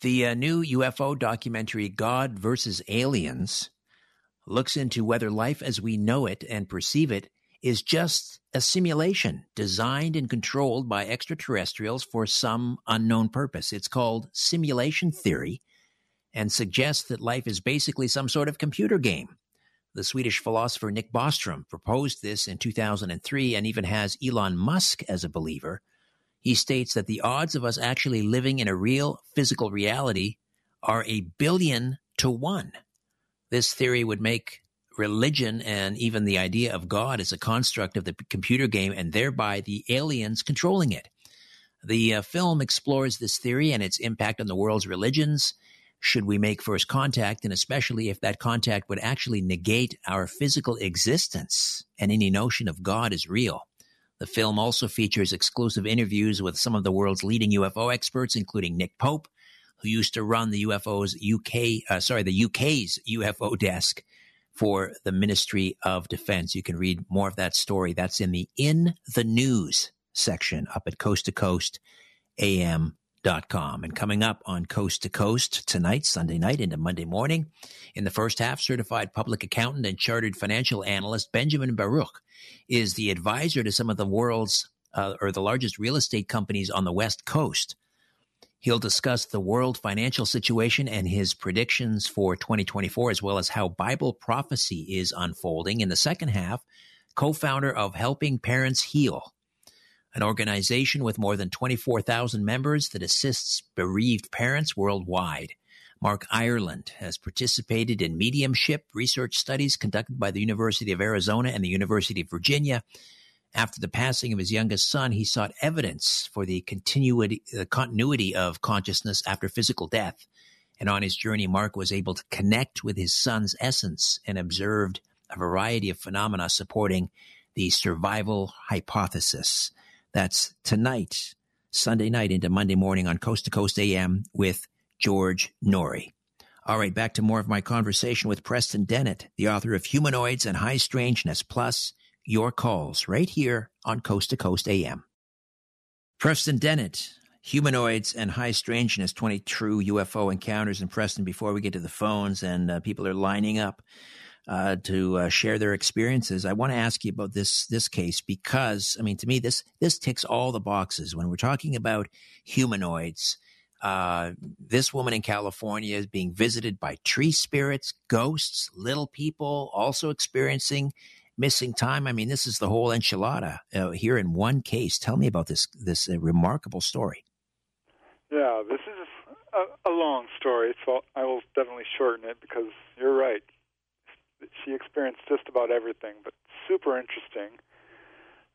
The uh, new UFO documentary, God versus Aliens, looks into whether life as we know it and perceive it is just a simulation designed and controlled by extraterrestrials for some unknown purpose. It's called simulation theory and suggests that life is basically some sort of computer game. The Swedish philosopher Nick Bostrom proposed this in 2003 and even has Elon Musk as a believer. He states that the odds of us actually living in a real physical reality are a billion to one. This theory would make religion and even the idea of God as a construct of the computer game and thereby the aliens controlling it. The uh, film explores this theory and its impact on the world's religions. Should we make first contact, and especially if that contact would actually negate our physical existence and any notion of God is real? The film also features exclusive interviews with some of the world's leading UFO experts, including Nick Pope, who used to run the UFO's UK, uh, sorry, the UK's UFO desk for the Ministry of Defense. You can read more of that story. That's in the In the News section up at coast to coast am.com. And coming up on Coast to Coast tonight, Sunday night into Monday morning, in the first half, certified public accountant and chartered financial analyst Benjamin Baruch is the advisor to some of the world's uh, or the largest real estate companies on the West Coast. He'll discuss the world financial situation and his predictions for 2024, as well as how Bible prophecy is unfolding. In the second half, co founder of Helping Parents Heal, an organization with more than 24,000 members that assists bereaved parents worldwide. Mark Ireland has participated in mediumship research studies conducted by the University of Arizona and the University of Virginia after the passing of his youngest son, he sought evidence for the continuity, continuity of consciousness after physical death. And on his journey, Mark was able to connect with his son's essence and observed a variety of phenomena supporting the survival hypothesis. That's tonight, Sunday night into Monday morning on Coast to Coast AM with George Noory. All right, back to more of my conversation with Preston Dennett, the author of Humanoids and High Strangeness, plus your calls right here on Coast to Coast AM. Preston Dennett, humanoids and high strangeness, 20 true UFO encounters in Preston before we get to the phones and uh, people are lining up uh, to uh, share their experiences. I want to ask you about this this case because I mean to me this this ticks all the boxes when we're talking about humanoids. Uh, this woman in California is being visited by tree spirits, ghosts, little people, also experiencing missing time. I mean, this is the whole enchilada uh, here in one case. Tell me about this this uh, remarkable story. Yeah, this is a, a, long story, so I will definitely shorten it because you're right. She experienced just about everything, but super interesting.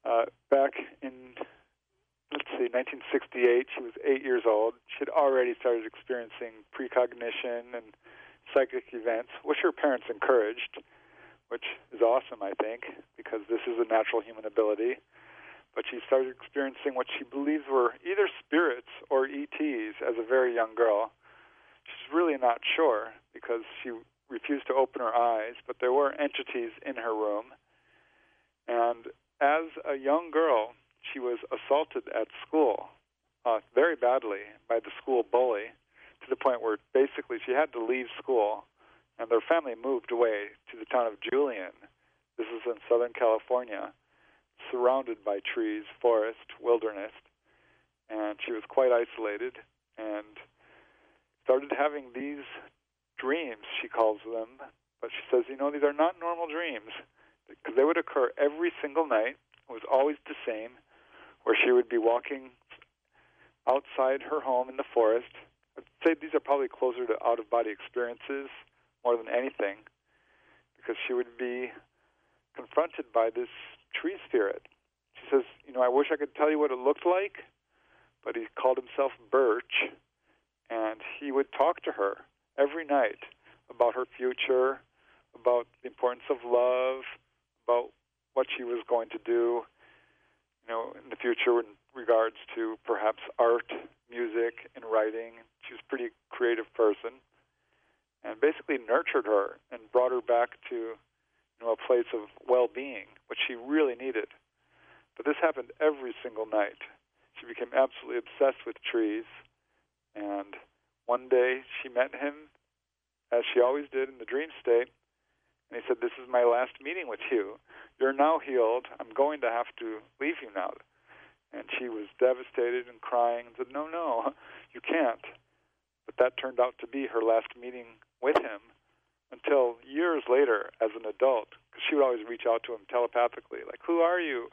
Uh, back in let's see, 1968, she was eight years old. She had already started experiencing precognition and psychic events, which her parents encouraged which is awesome, I think, because this is a natural human ability. But she started experiencing what she believes were either spirits or ETs as a very young girl. She's really not sure because she refused to open her eyes, but there were entities in her room. And as a young girl, she was assaulted at school uh, very badly by the school bully to the point where basically she had to leave school and their family moved away to the town of Julian. This is in Southern California, surrounded by trees, forest, wilderness, and she was quite isolated and started having these dreams, she calls them. But she says, you know, these are not normal dreams because they would occur every single night. It was always the same, where she would be walking outside her home in the forest. I'd say these are probably closer to out of body experiences more than anything because she would be confronted by this tree spirit. She says, You know, I wish I could tell you what it looked like, but he called himself Birch, and he would talk to her every night about her future, about the importance of love, about what she was going to do, you know, in the future in regards to perhaps art, music, and writing. She was a pretty creative person and basically nurtured her and brought her back to you know a place of well-being, which she really needed. But this happened every single night. She became absolutely obsessed with trees, and one day she met him, as she always did in the dream state, and he said, This is my last meeting with you. You're now healed. I'm going to have to leave you now. And she was devastated and crying and said, No, no, you can't. But that turned out to be her last meeting with him until years later as an adult, because she would always reach out to him telepathically, like, Who are you?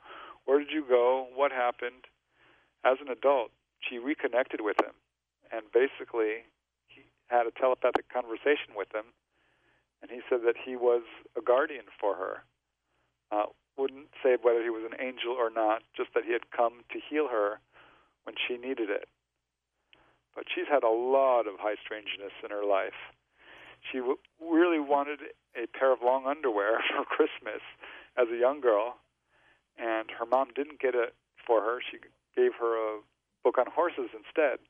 Where did you go? What happened? As an adult, she reconnected with him and basically he had a telepathic conversation with him. And he said that he was a guardian for her. Uh, wouldn't say whether he was an angel or not, just that he had come to heal her when she needed it. But she's had a lot of high strangeness in her life. She w- really wanted a pair of long underwear for Christmas as a young girl, and her mom didn't get it for her. She gave her a book on horses instead.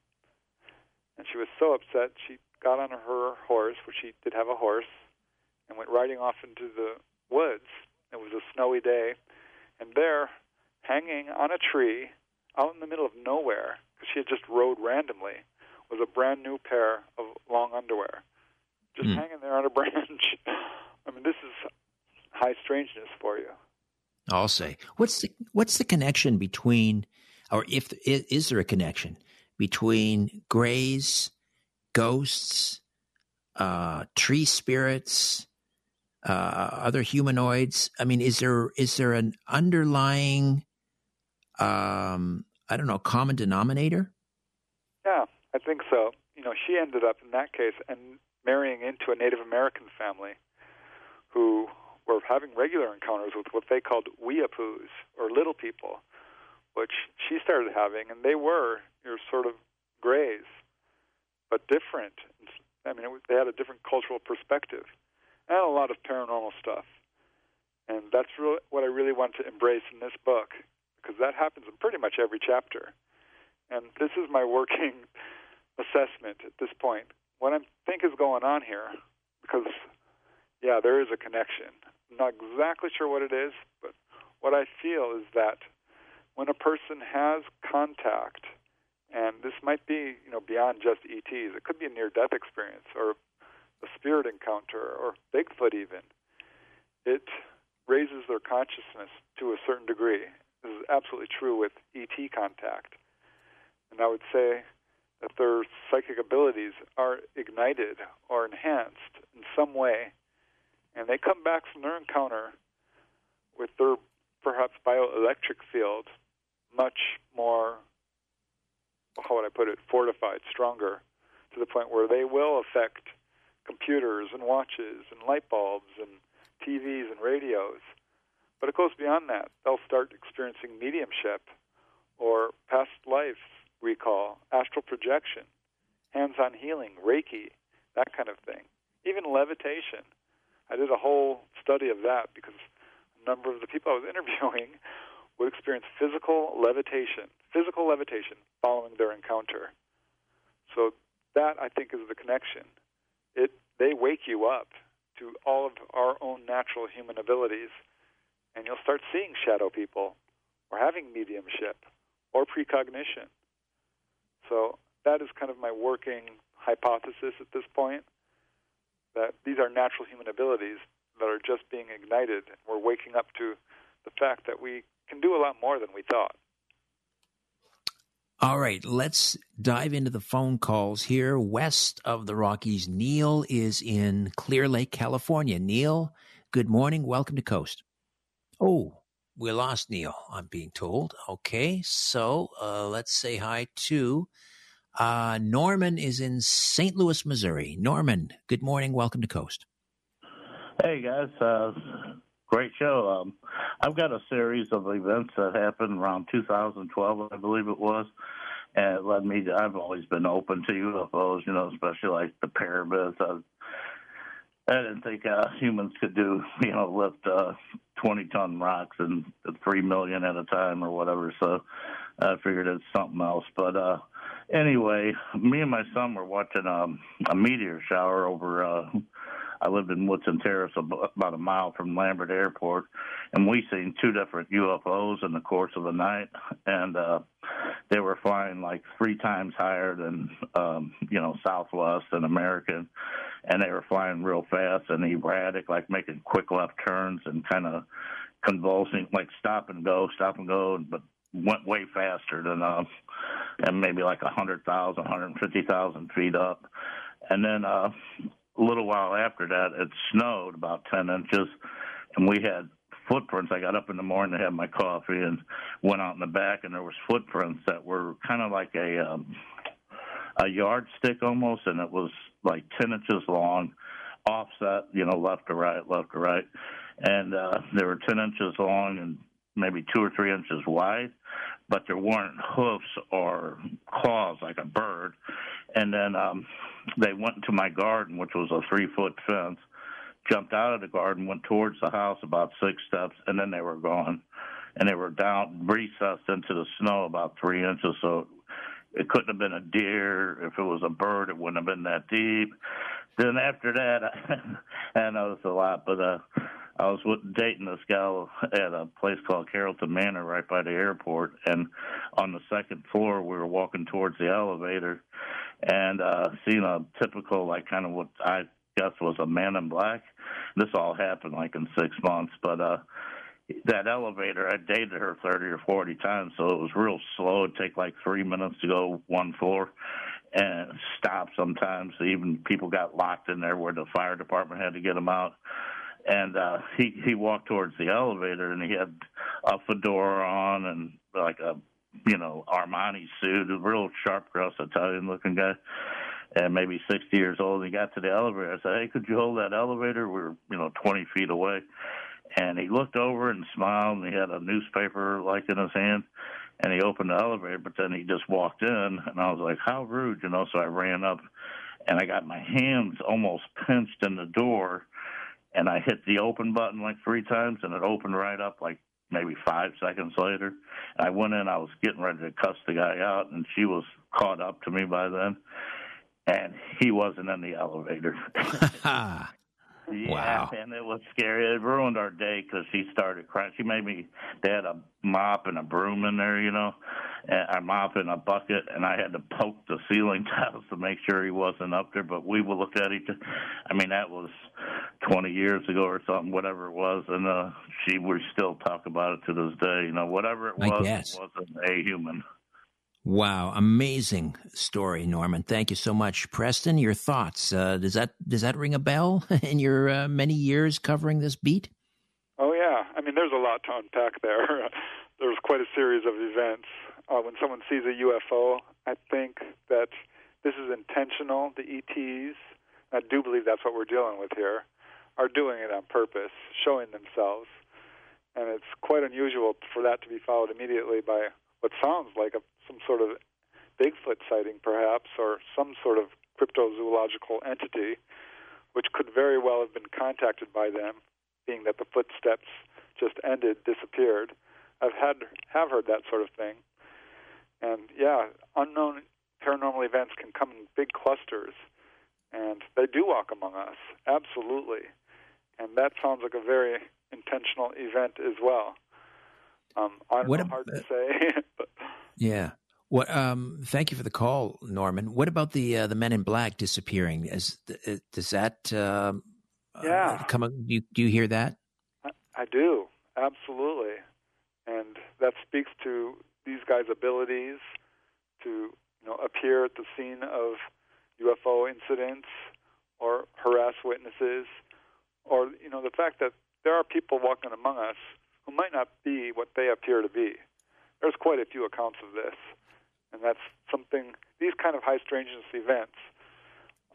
And she was so upset, she got on her horse, which she did have a horse, and went riding off into the woods. It was a snowy day, and there, hanging on a tree, out in the middle of nowhere, because she had just rode randomly, was a brand new pair of long underwear, just mm. hanging there on a branch. I mean, this is high strangeness for you. I'll say. What's the what's the connection between, or if is there a connection between grays, ghosts, uh, tree spirits, uh, other humanoids? I mean, is there is there an underlying, um, I don't know, common denominator? Yeah, I think so. You know, she ended up in that case and marrying into a Native American family who were having regular encounters with what they called weeapoos or little people which she started having, and they were your sort of grays, but different. I mean, was, they had a different cultural perspective and a lot of paranormal stuff. And that's really what I really want to embrace in this book because that happens in pretty much every chapter. And this is my working assessment at this point. What I think is going on here, because, yeah, there is a connection. I'm not exactly sure what it is, but what I feel is that when a person has contact, and this might be you know beyond just ETs, it could be a near-death experience or a spirit encounter or Bigfoot even. It raises their consciousness to a certain degree. This is absolutely true with ET contact. And I would say that their psychic abilities are ignited or enhanced in some way, and they come back from their encounter with their perhaps bioelectric field much more, how would I put it, fortified, stronger, to the point where they will affect computers and watches and light bulbs and TVs and radios. But it goes beyond that. They'll start experiencing mediumship or past life recall, astral projection, hands on healing, Reiki, that kind of thing. Even levitation. I did a whole study of that because a number of the people I was interviewing would experience physical levitation, physical levitation following their encounter. So that I think is the connection. It they wake you up to all of our own natural human abilities, and you'll start seeing shadow people, or having mediumship, or precognition. So that is kind of my working hypothesis at this point. That these are natural human abilities that are just being ignited. We're waking up to the fact that we can do a lot more than we thought. All right, let's dive into the phone calls here. West of the Rockies, Neil is in Clear Lake, California. Neil, good morning. Welcome to Coast. Oh, we lost Neil, I'm being told. Okay, so uh, let's say hi to uh, Norman is in St. Louis, Missouri. Norman, good morning. Welcome to Coast. Hey, guys. Uh, Great show. Um, I've got a series of events that happened around 2012, I believe it was, and it led me to. I've always been open to UFOs, you know, especially like the pyramids. I, I didn't think uh, humans could do, you know, lift uh, 20 ton rocks and three million at a time or whatever. So I figured it's something else. But uh, anyway, me and my son were watching um, a meteor shower over. Uh, I lived in Woodson Terrace, about a mile from Lambert Airport, and we seen two different UFOs in the course of the night. And uh, they were flying like three times higher than um, you know Southwest and American, and they were flying real fast and erratic, like making quick left turns and kind of convulsing, like stop and go, stop and go, but went way faster than us, and maybe like a hundred thousand, hundred fifty thousand feet up, and then uh, a little while after that, it snowed about ten inches, and we had footprints. I got up in the morning to have my coffee and went out in the back, and there was footprints that were kind of like a um, a yardstick almost, and it was like ten inches long, offset, you know, left to right, left to right, and uh, they were ten inches long and maybe two or three inches wide, but there weren't hoofs or claws like a bird. And then um, they went into my garden, which was a three foot fence, jumped out of the garden, went towards the house about six steps, and then they were gone. And they were down, recessed into the snow about three inches. So it couldn't have been a deer. If it was a bird, it wouldn't have been that deep. Then after that, I know it's a lot, but uh, I was with, dating this gal at a place called Carrollton Manor right by the airport, and on the second floor we were walking towards the elevator, and uh, seeing a typical like kind of what I guess was a man in black. This all happened like in six months, but uh, that elevator I dated her thirty or forty times, so it was real slow. It'd take like three minutes to go one floor and stop sometimes. Even people got locked in there where the fire department had to get them out and uh he he walked towards the elevator and he had a fedora on and like a you know Armani suit, a real sharp dressed Italian looking guy, and maybe sixty years old. He got to the elevator. I said, "Hey, could you hold that elevator?" We were you know twenty feet away, and he looked over and smiled. and He had a newspaper like in his hand. And he opened the elevator, but then he just walked in, and I was like, "How rude!" You know. So I ran up, and I got my hands almost pinched in the door, and I hit the open button like three times, and it opened right up like maybe five seconds later. I went in, I was getting ready to cuss the guy out, and she was caught up to me by then, and he wasn't in the elevator. Yeah, wow. and it was scary. It ruined our day because she started crying. She made me. They had a mop and a broom in there, you know, and a mop and a bucket, and I had to poke the ceiling tiles to make sure he wasn't up there. But we would look at each. I mean, that was twenty years ago or something, whatever it was, and uh she we still talk about it to this day. You know, whatever it was, it wasn't a human. Wow, amazing story, Norman. Thank you so much, Preston. Your thoughts? Uh, does that does that ring a bell in your uh, many years covering this beat? Oh yeah, I mean, there's a lot to unpack there. There's quite a series of events. Uh, when someone sees a UFO, I think that this is intentional. The ETs, I do believe that's what we're dealing with here, are doing it on purpose, showing themselves, and it's quite unusual for that to be followed immediately by what sounds like a some sort of Bigfoot sighting, perhaps, or some sort of cryptozoological entity, which could very well have been contacted by them, being that the footsteps just ended, disappeared. I've had have heard that sort of thing, and yeah, unknown paranormal events can come in big clusters, and they do walk among us, absolutely, and that sounds like a very intentional event as well. Um, I don't what know, hard to say. but. Yeah. What? Um, thank you for the call, Norman. What about the uh, the Men in Black disappearing? Is uh, does that? Uh, yeah. Uh, come. Do you, do you hear that? I, I do absolutely, and that speaks to these guys' abilities to you know appear at the scene of UFO incidents or harass witnesses, or you know the fact that there are people walking among us who might not be what they appear to be. There's quite a few accounts of this and that's something. These kind of high strangeness events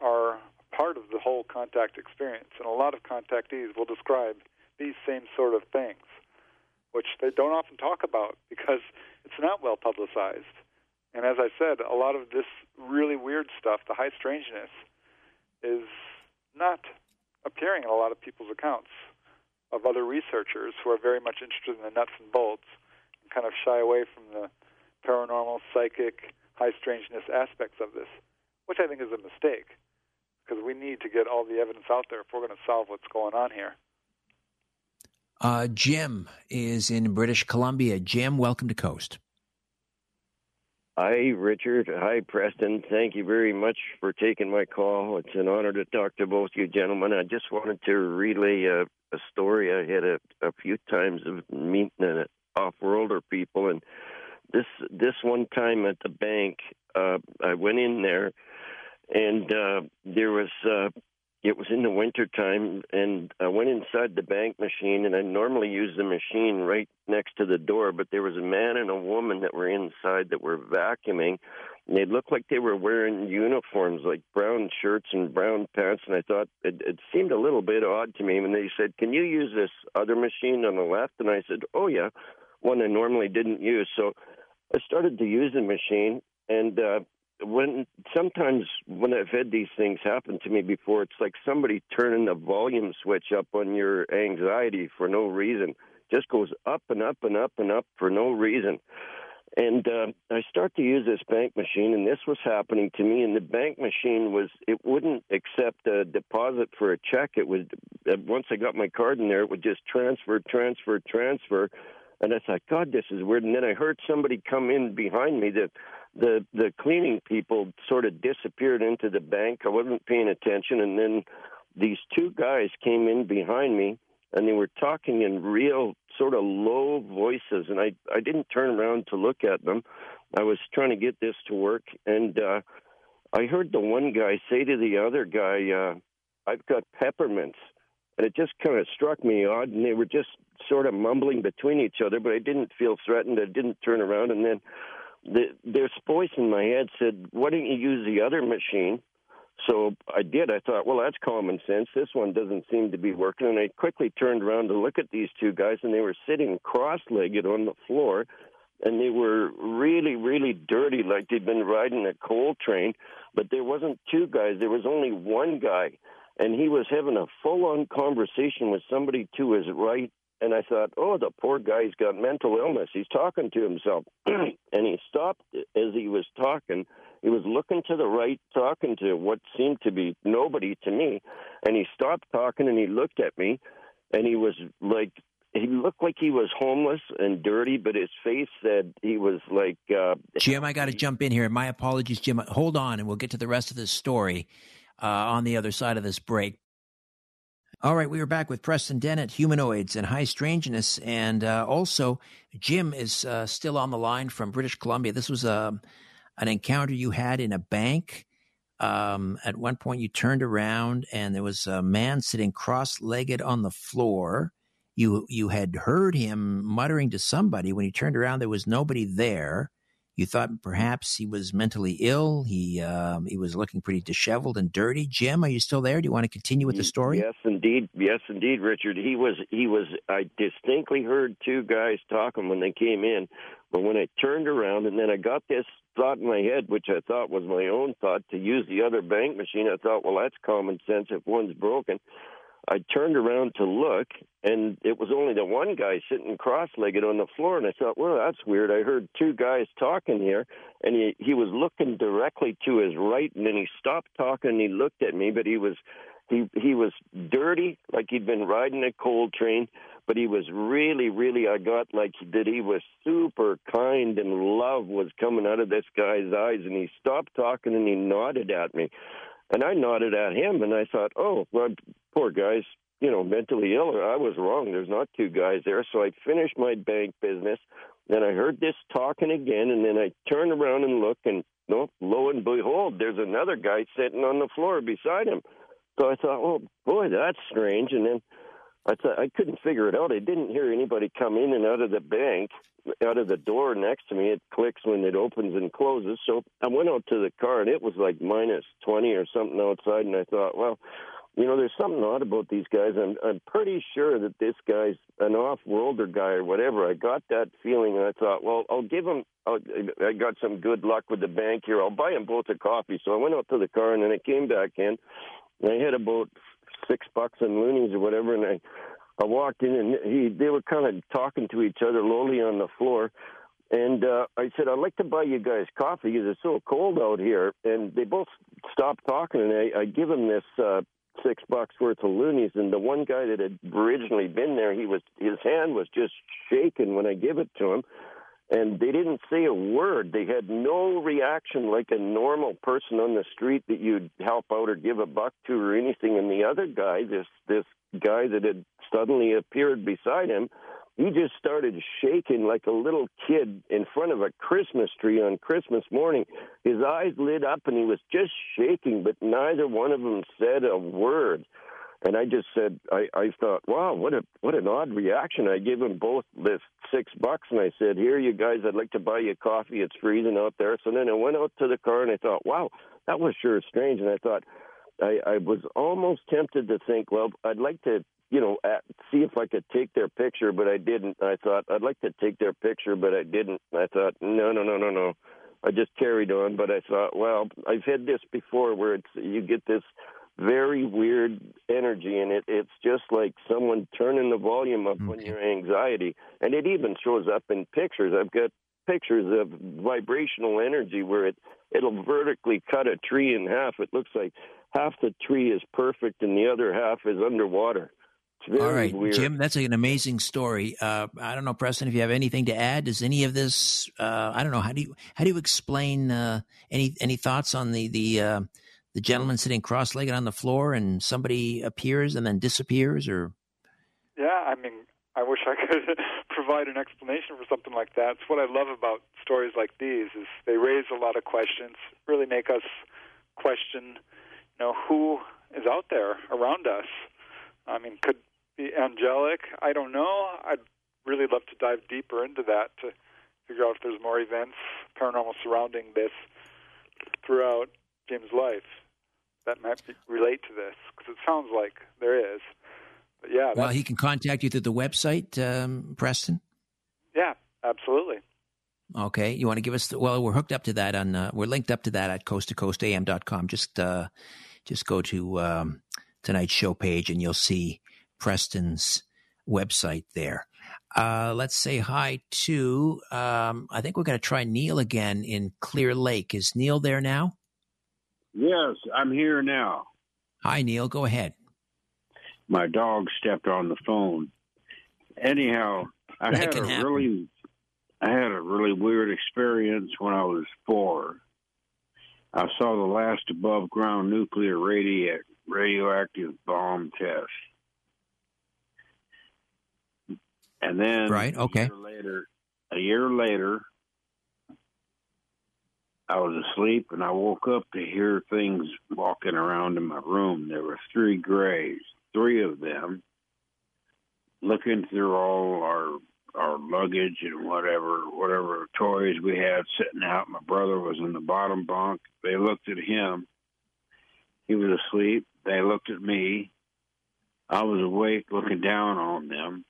are part of the whole contact experience, and a lot of contactees will describe these same sort of things, which they don't often talk about because it's not well publicized. And as I said, a lot of this really weird stuff, the high strangeness, is not appearing in a lot of people's accounts of other researchers who are very much interested in the nuts and bolts and kind of shy away from the paranormal, psychic, high strangeness aspects of this, which I think is a mistake because we need to get all the evidence out there if we're going to solve what's going on here. Uh, Jim is in British Columbia. Jim, welcome to Coast. Hi, Richard. Hi, Preston. Thank you very much for taking my call. It's an honor to talk to both you gentlemen. I just wanted to relay a, a story I had a, a few times of meeting off-worlder people, and this this one time at the bank, uh, I went in there, and uh, there was uh, it was in the winter time and I went inside the bank machine and I normally use the machine right next to the door, but there was a man and a woman that were inside that were vacuuming and they looked like they were wearing uniforms like brown shirts and brown pants and I thought it, it seemed a little bit odd to me And they said, Can you use this other machine on the left? And I said, Oh yeah, one I normally didn't use. So I started to use the machine and uh when sometimes when I've had these things happen to me before, it's like somebody turning the volume switch up on your anxiety for no reason. Just goes up and up and up and up for no reason. And uh, I start to use this bank machine, and this was happening to me. And the bank machine was it wouldn't accept a deposit for a check. It would uh, once I got my card in there, it would just transfer, transfer, transfer. And I thought, God, this is weird. And then I heard somebody come in behind me that the the cleaning people sort of disappeared into the bank. I wasn't paying attention, and then these two guys came in behind me, and they were talking in real sort of low voices, and I I didn't turn around to look at them. I was trying to get this to work, and uh, I heard the one guy say to the other guy, uh, "I've got peppermints." And it just kind of struck me odd, and they were just sort of mumbling between each other, but I didn't feel threatened. I didn't turn around, and then the, this voice in my head said, "Why don't you use the other machine?" So I did. I thought, well, that's common sense. This one doesn't seem to be working. And I quickly turned around to look at these two guys, and they were sitting cross-legged on the floor, and they were really, really dirty, like they'd been riding a coal train. But there wasn't two guys. There was only one guy, and he was having a full-on conversation with somebody to his right and I thought, oh, the poor guy's got mental illness. He's talking to himself. and he stopped as he was talking. He was looking to the right, talking to what seemed to be nobody to me. And he stopped talking and he looked at me. And he was like, he looked like he was homeless and dirty, but his face said he was like. Uh, Jim, I got to jump in here. My apologies, Jim. Hold on, and we'll get to the rest of this story uh, on the other side of this break. All right, we are back with Preston Dennett, humanoids and high strangeness, and uh, also Jim is uh, still on the line from British Columbia. This was a um, an encounter you had in a bank. Um, at one point, you turned around and there was a man sitting cross-legged on the floor. You you had heard him muttering to somebody. When he turned around, there was nobody there. You thought perhaps he was mentally ill. He um, he was looking pretty disheveled and dirty. Jim, are you still there? Do you want to continue with the story? Yes, indeed. Yes, indeed, Richard. He was he was. I distinctly heard two guys talking when they came in, but when I turned around and then I got this thought in my head, which I thought was my own thought, to use the other bank machine. I thought, well, that's common sense. If one's broken, I turned around to look, and it was only the one guy sitting cross-legged on the floor. And I thought, well, that's weird. I heard two guys talking here, and he he was looking directly to his right, and then he stopped talking. and He looked at me, but he was he he was dirty, like he'd been riding a coal train. But he was really, really. I got like that. He was super kind, and love was coming out of this guy's eyes. And he stopped talking, and he nodded at me. And I nodded at him, and I thought, oh, well, poor guy's, you know, mentally ill. I was wrong. There's not two guys there. So I finished my bank business. Then I heard this talking again, and then I turned around and looked, and no, lo and behold, there's another guy sitting on the floor beside him. So I thought, well, boy, that's strange. And then I couldn't figure it out. I didn't hear anybody come in and out of the bank, out of the door next to me. It clicks when it opens and closes. So I went out to the car, and it was like minus twenty or something outside. And I thought, well, you know, there's something odd about these guys. I'm I'm pretty sure that this guy's an off-worlder guy or whatever. I got that feeling, and I thought, well, I'll give him. I'll, I got some good luck with the bank here. I'll buy him both a coffee. So I went out to the car, and then I came back in. I had about six bucks in loonies or whatever, and I I walked in and he they were kind of talking to each other lowly on the floor. And uh, I said, I'd like to buy you guys coffee because it's so cold out here. And they both stopped talking, and I, I give them this uh, six bucks worth of loonies. And the one guy that had originally been there, he was his hand was just shaking when I give it to him. And they didn't say a word. They had no reaction like a normal person on the street that you'd help out or give a buck to or anything. And the other guy, this this guy that had suddenly appeared beside him, he just started shaking like a little kid in front of a Christmas tree on Christmas morning. His eyes lit up and he was just shaking, but neither one of them said a word. And I just said, I, I thought, wow, what a what an odd reaction. I gave them both this six bucks, and I said, here, you guys, I'd like to buy you coffee. It's freezing out there. So then I went out to the car, and I thought, wow, that was sure strange. And I thought, I, I was almost tempted to think, well, I'd like to, you know, at, see if I could take their picture, but I didn't. I thought I'd like to take their picture, but I didn't. I thought, no, no, no, no, no. I just carried on, but I thought, well, I've had this before where it's you get this very weird energy and it. It's just like someone turning the volume up okay. on your anxiety, and it even shows up in pictures. I've got pictures of vibrational energy where it it'll vertically cut a tree in half. It looks like half the tree is perfect and the other half is underwater. All right, weird. Jim, that's an amazing story. Uh, I don't know, Preston, if you have anything to add. Does any of this? Uh, I don't know. How do you how do you explain uh, any any thoughts on the the uh, the gentleman sitting cross-legged on the floor and somebody appears and then disappears or? Yeah i mean i wish i could provide an explanation for something like that. It's what i love about stories like these is they raise a lot of questions really make us question you know who is out there around us. I mean could be angelic i don't know. I'd really love to dive deeper into that to figure out if there's more events paranormal surrounding this throughout Jim's life that might be, relate to this because it sounds like there is. But yeah. Well, he can contact you through the website, um, Preston. Yeah, absolutely. Okay, you want to give us? The, well, we're hooked up to that on. Uh, we're linked up to that at coast to coasttocoastam.com. Just, uh, just go to um, tonight's show page and you'll see Preston's website there. Uh, let's say hi to. Um, I think we're going to try Neil again in Clear Lake. Is Neil there now? Yes, I'm here now. Hi, Neil. Go ahead. My dog stepped on the phone. Anyhow, I that had a happen. really, I had a really weird experience when I was four. I saw the last above ground nuclear radi- radioactive bomb test. And then right, okay. A year later, a year later, I was asleep and I woke up to hear things walking around in my room. There were three grays, three of them, looking through all our our luggage and whatever whatever toys we had sitting out. My brother was in the bottom bunk. They looked at him. He was asleep. They looked at me. I was awake looking down on them.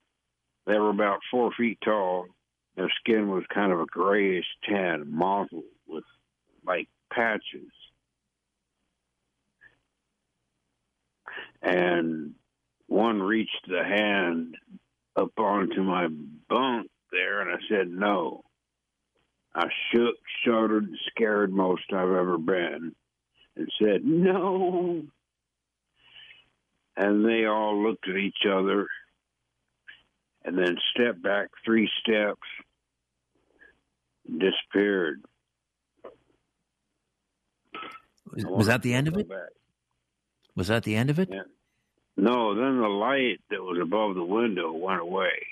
They were about four feet tall. Their skin was kind of a grayish tan, mottled with like patches. And one reached the hand up onto my bunk there, and I said, No. I shook, shuddered, scared most I've ever been, and said, No. And they all looked at each other and then stepped back three steps, disappeared. Was, was that the end of it? Back. Was that the end of it? Yeah. No, then the light that was above the window went away.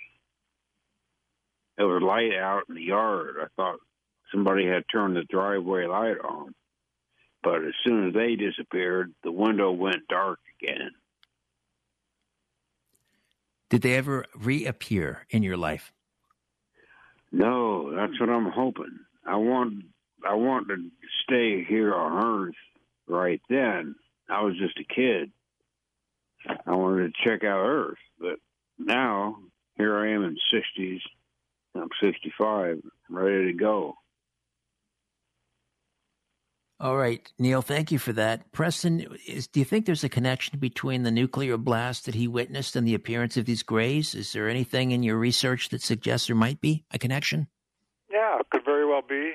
There was light out in the yard. I thought somebody had turned the driveway light on. But as soon as they disappeared, the window went dark again. Did they ever reappear in your life? No, that's what I'm hoping. I want I wanted to stay here on Earth right then. I was just a kid. I wanted to check out Earth, but now here I am in sixties. I'm 65, ready to go. All right, Neil, thank you for that. Preston, is, do you think there's a connection between the nuclear blast that he witnessed and the appearance of these grays? Is there anything in your research that suggests there might be a connection? Yeah, could very well be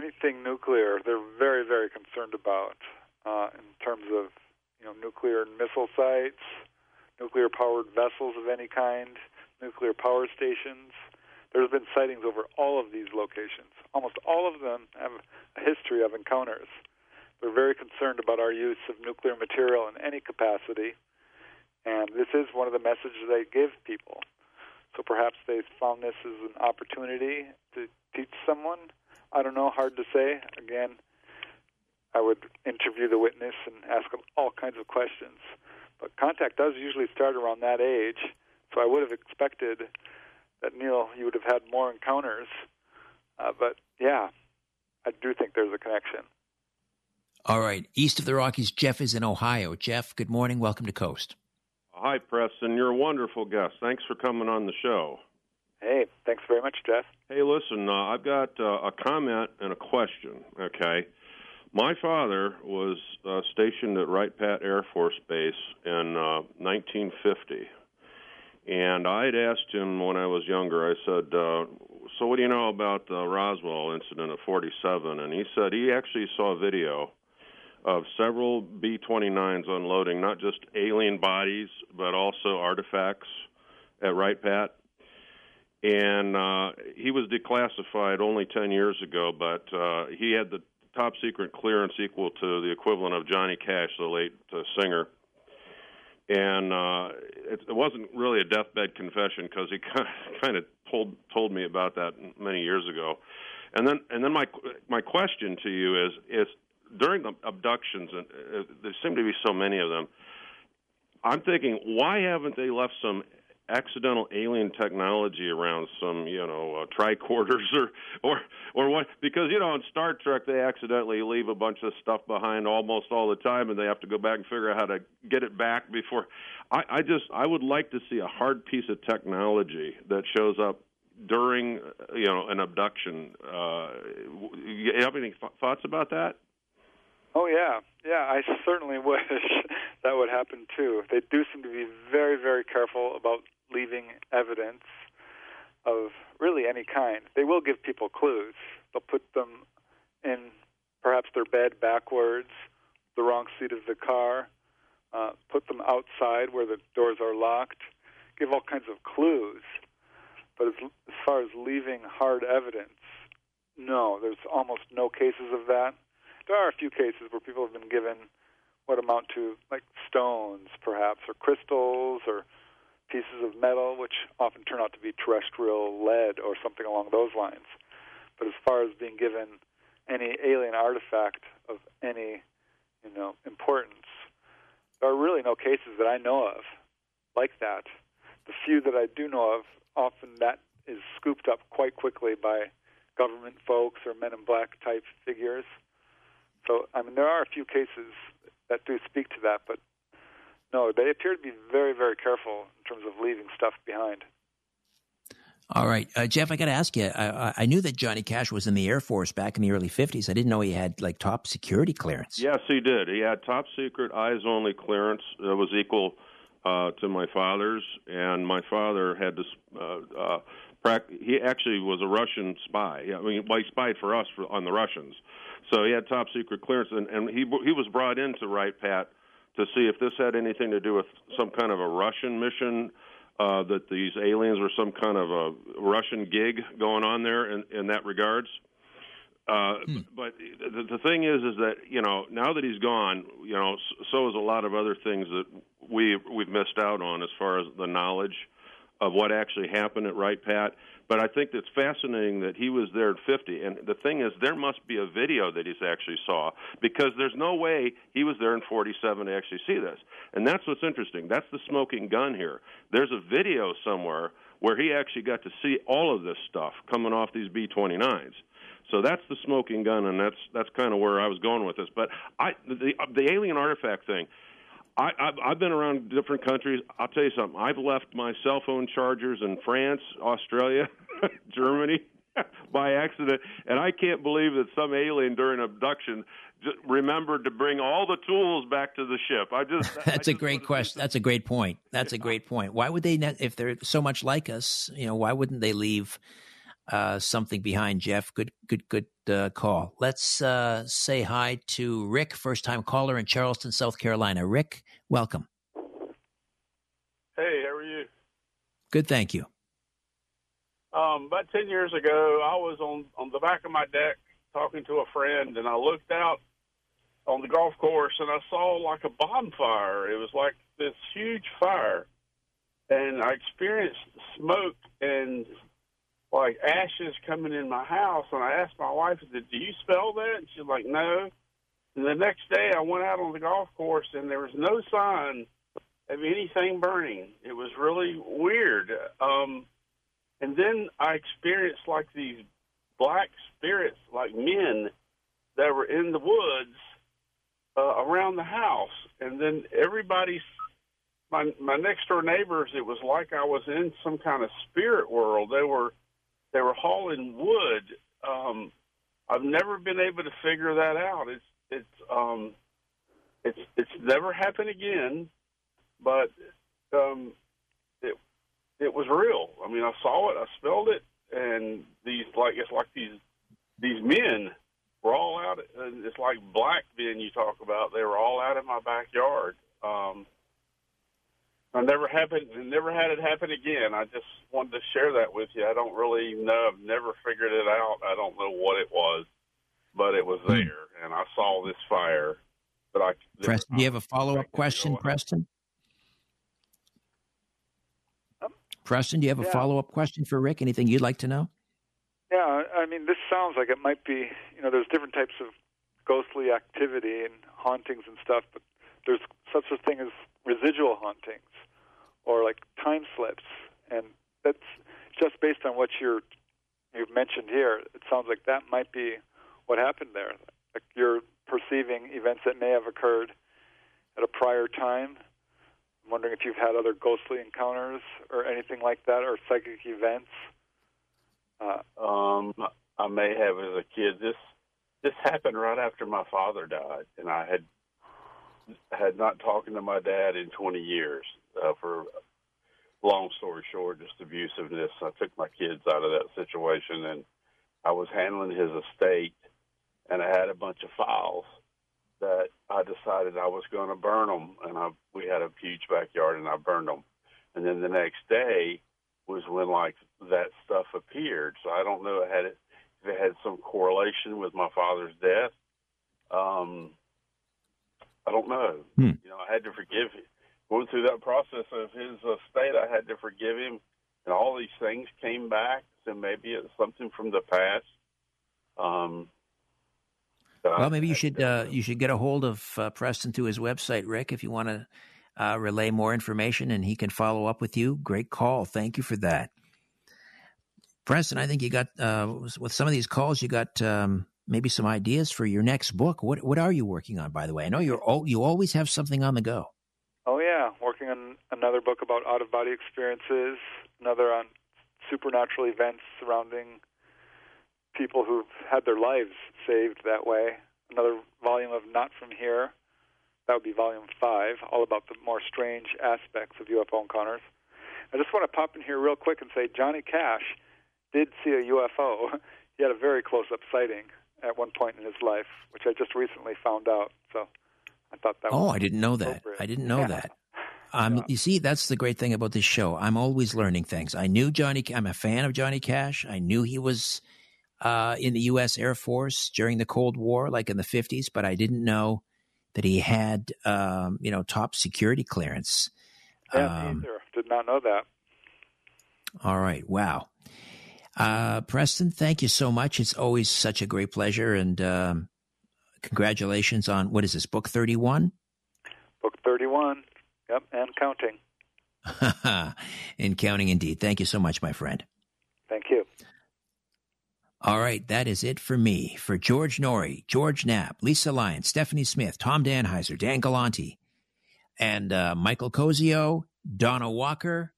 anything nuclear, they're very, very concerned about uh, in terms of you know nuclear missile sites, nuclear powered vessels of any kind, nuclear power stations. There's been sightings over all of these locations. Almost all of them have a history of encounters. They're very concerned about our use of nuclear material in any capacity, and this is one of the messages they give people. So perhaps they found this as an opportunity to teach someone. I don't know, hard to say. Again, I would interview the witness and ask them all kinds of questions. But contact does usually start around that age, so I would have expected that Neil, you would have had more encounters. Uh, but yeah, I do think there's a connection. All right. East of the Rockies, Jeff is in Ohio. Jeff, good morning. Welcome to Coast. Hi, Preston. You're a wonderful guest. Thanks for coming on the show. Hey, thanks very much, Jeff. Hey, listen, uh, I've got uh, a comment and a question, okay? My father was uh, stationed at Wright Pat Air Force Base in 1950. Uh, and I had asked him when I was younger, I said, uh, So, what do you know about the Roswell incident of 47? And he said he actually saw video of several B 29s unloading not just alien bodies, but also artifacts at Wright Pat. And uh, he was declassified only 10 years ago, but uh, he had the top secret clearance equal to the equivalent of Johnny Cash, the late uh, singer. And uh, it, it wasn't really a deathbed confession because he kind of told told me about that many years ago. And then and then my my question to you is is during the abductions, and uh, there seem to be so many of them. I'm thinking, why haven't they left some accidental alien technology around some, you know, uh, tricorders or or or what? Because you know, in Star Trek, they accidentally leave a bunch of stuff behind almost all the time, and they have to go back and figure out how to get it back before. I, I just I would like to see a hard piece of technology that shows up during, you know, an abduction. Uh, you have any thoughts about that? Oh yeah, yeah. I certainly wish that would happen too. They do seem to be very, very careful about leaving evidence of really any kind. They will give people clues. They'll put them in perhaps their bed backwards, the wrong seat of the car, uh, put them outside where the doors are locked, give all kinds of clues. But as, as far as leaving hard evidence, no, there's almost no cases of that there are a few cases where people have been given what amount to like stones, perhaps, or crystals, or pieces of metal, which often turn out to be terrestrial lead or something along those lines. But as far as being given any alien artifact of any, you know, importance, there are really no cases that I know of like that. The few that I do know of, often that is scooped up quite quickly by government folks or men in black type figures so, I mean, there are a few cases that do speak to that, but no, they appear to be very, very careful terms of leaving stuff behind. All right, uh, Jeff, I got to ask you. I, I, knew that Johnny Cash was in the Air Force back in the early '50s. I didn't know he had like top security clearance. Yes, he did. He had top secret, eyes only clearance that was equal uh, to my father's, and my father had this. Uh, uh, he actually was a Russian spy. I mean, well, he spied for us for, on the Russians. So he had top secret clearance, and, and he he was brought in to Wright Pat to see if this had anything to do with some kind of a Russian mission. Uh, that these aliens were some kind of a Russian gig going on there in, in that regards. Uh, hmm. But the, the thing is, is that you know now that he's gone, you know, so is a lot of other things that we we've missed out on as far as the knowledge of what actually happened at Wright Pat. But I think it's fascinating that he was there at 50. And the thing is, there must be a video that he's actually saw because there's no way he was there in 47 to actually see this. And that's what's interesting. That's the smoking gun here. There's a video somewhere where he actually got to see all of this stuff coming off these B-29s. So that's the smoking gun, and that's that's kind of where I was going with this. But I the the alien artifact thing. I, I've, I've been around different countries. I'll tell you something. I've left my cell phone chargers in France, Australia, Germany by accident, and I can't believe that some alien during abduction remembered to bring all the tools back to the ship. I just that's I just a great question. That's a great point. That's a great point. Why would they not? If they're so much like us, you know, why wouldn't they leave uh, something behind? Jeff, good, good, good uh, call. Let's uh, say hi to Rick, first time caller in Charleston, South Carolina. Rick, welcome. Hey, how are you? Good, thank you. Um, about ten years ago, I was on on the back of my deck talking to a friend, and I looked out on the golf course, and I saw like a bonfire. It was like this huge fire, and I experienced smoke and like ashes coming in my house. And I asked my wife, "Do you smell that?" And she's like, "No." And the next day, I went out on the golf course, and there was no sign of anything burning. It was really weird. Um, and then I experienced like these black spirits, like men that were in the woods uh, around the house. And then everybody's my my next door neighbors. It was like I was in some kind of spirit world. They were they were hauling wood. Um, I've never been able to figure that out. It's it's um, it's it's never happened again, but um, it it was real. I mean, I saw it, I smelled it, and these like it's like these these men were all out. It's like black men you talk about. They were all out in my backyard. Um, I never happened, never had it happen again. I just wanted to share that with you. I don't really know. I've never figured it out. I don't know what it was, but it was hmm. there, and I saw this fire. But I, Preston, do you have a follow up question, Preston? Um, Preston, do you have a Yeah. follow up question for Rick? Anything you'd like to know? Yeah, I mean, this sounds like it might be, you know, there's different types of ghostly activity and hauntings and stuff, but there's such a thing as residual hauntings or like time slips, and that's just based on what you're you've mentioned here. It sounds like that might be what happened there. Like you're perceiving events that may have occurred at a prior time. I'm wondering if you've had other ghostly encounters or anything like that, or psychic events. Uh, Um, I may have as a kid. This this happened right after my father died, and I had had not talked to my dad in 20 years. Uh, for long story short, just abusiveness. I took my kids out of that situation, and I was handling his estate, and I had a bunch of files that I decided I was going to burn them, and I we had a huge backyard, and I burned them. And then the next day was when like that stuff appeared. So I don't know if it had if it had some correlation with my father's death. Um, I don't know. Hmm. You know, I had to forgive him. Going through that process of his estate, I had to forgive him, and all these things came back. So maybe it's something from the past. Um, Well, maybe you should uh, you should get a hold of uh, Preston through his website, Rick, if you want to uh, relay more information, and he can follow up with you. Great call. Thank you for that, Preston. I think you got uh, with some of these calls, you got um, maybe some ideas for your next book. What what are you working on, by the way? I know you're you always have something on the go. Oh yeah, working on another book about out of body experiences, another on supernatural events surrounding people who've had their lives saved that way. Another volume of Not From Here. That would be volume five, all about the more strange aspects of UFO encounters. I just want to pop in here real quick and say Johnny Cash did see a UFO. He had a very close up sighting at one point in his life, which I just recently found out. So I thought that Oh, was I didn't know that. I didn't know Yeah. that. Um, You see, that's the great thing about this show. I'm always learning things. I knew Johnny. I'm a fan of Johnny Cash. I knew he was uh, in the U.S. Air Force during the Cold War, like in the 50s, but I didn't know that he had, um, you know, top security clearance. Yeah, Um, either. Did not know that. all right. Wow. Uh, Preston, thank you so much. It's always such a great pleasure. And um, congratulations on what is this, book 31? Book 31. Yep, and counting. and counting indeed. Thank you so much, my friend. Thank you. All right, that is it for me. For George Noory, George Knapp, Lisa Lyon, Stephanie Smith, Tom Danheiser, Dan Galanti, and uh, Michael Cozio, Donna Walker,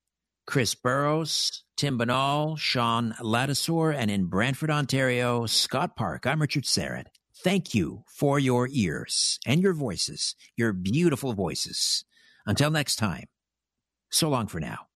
Chris Burrows, Tim Banal, Sean Ladisor, and in Brantford, Ontario, Scott Park. I'm Richard Syrett. Thank you for your ears and your voices, your beautiful voices. Until next time, so long for now.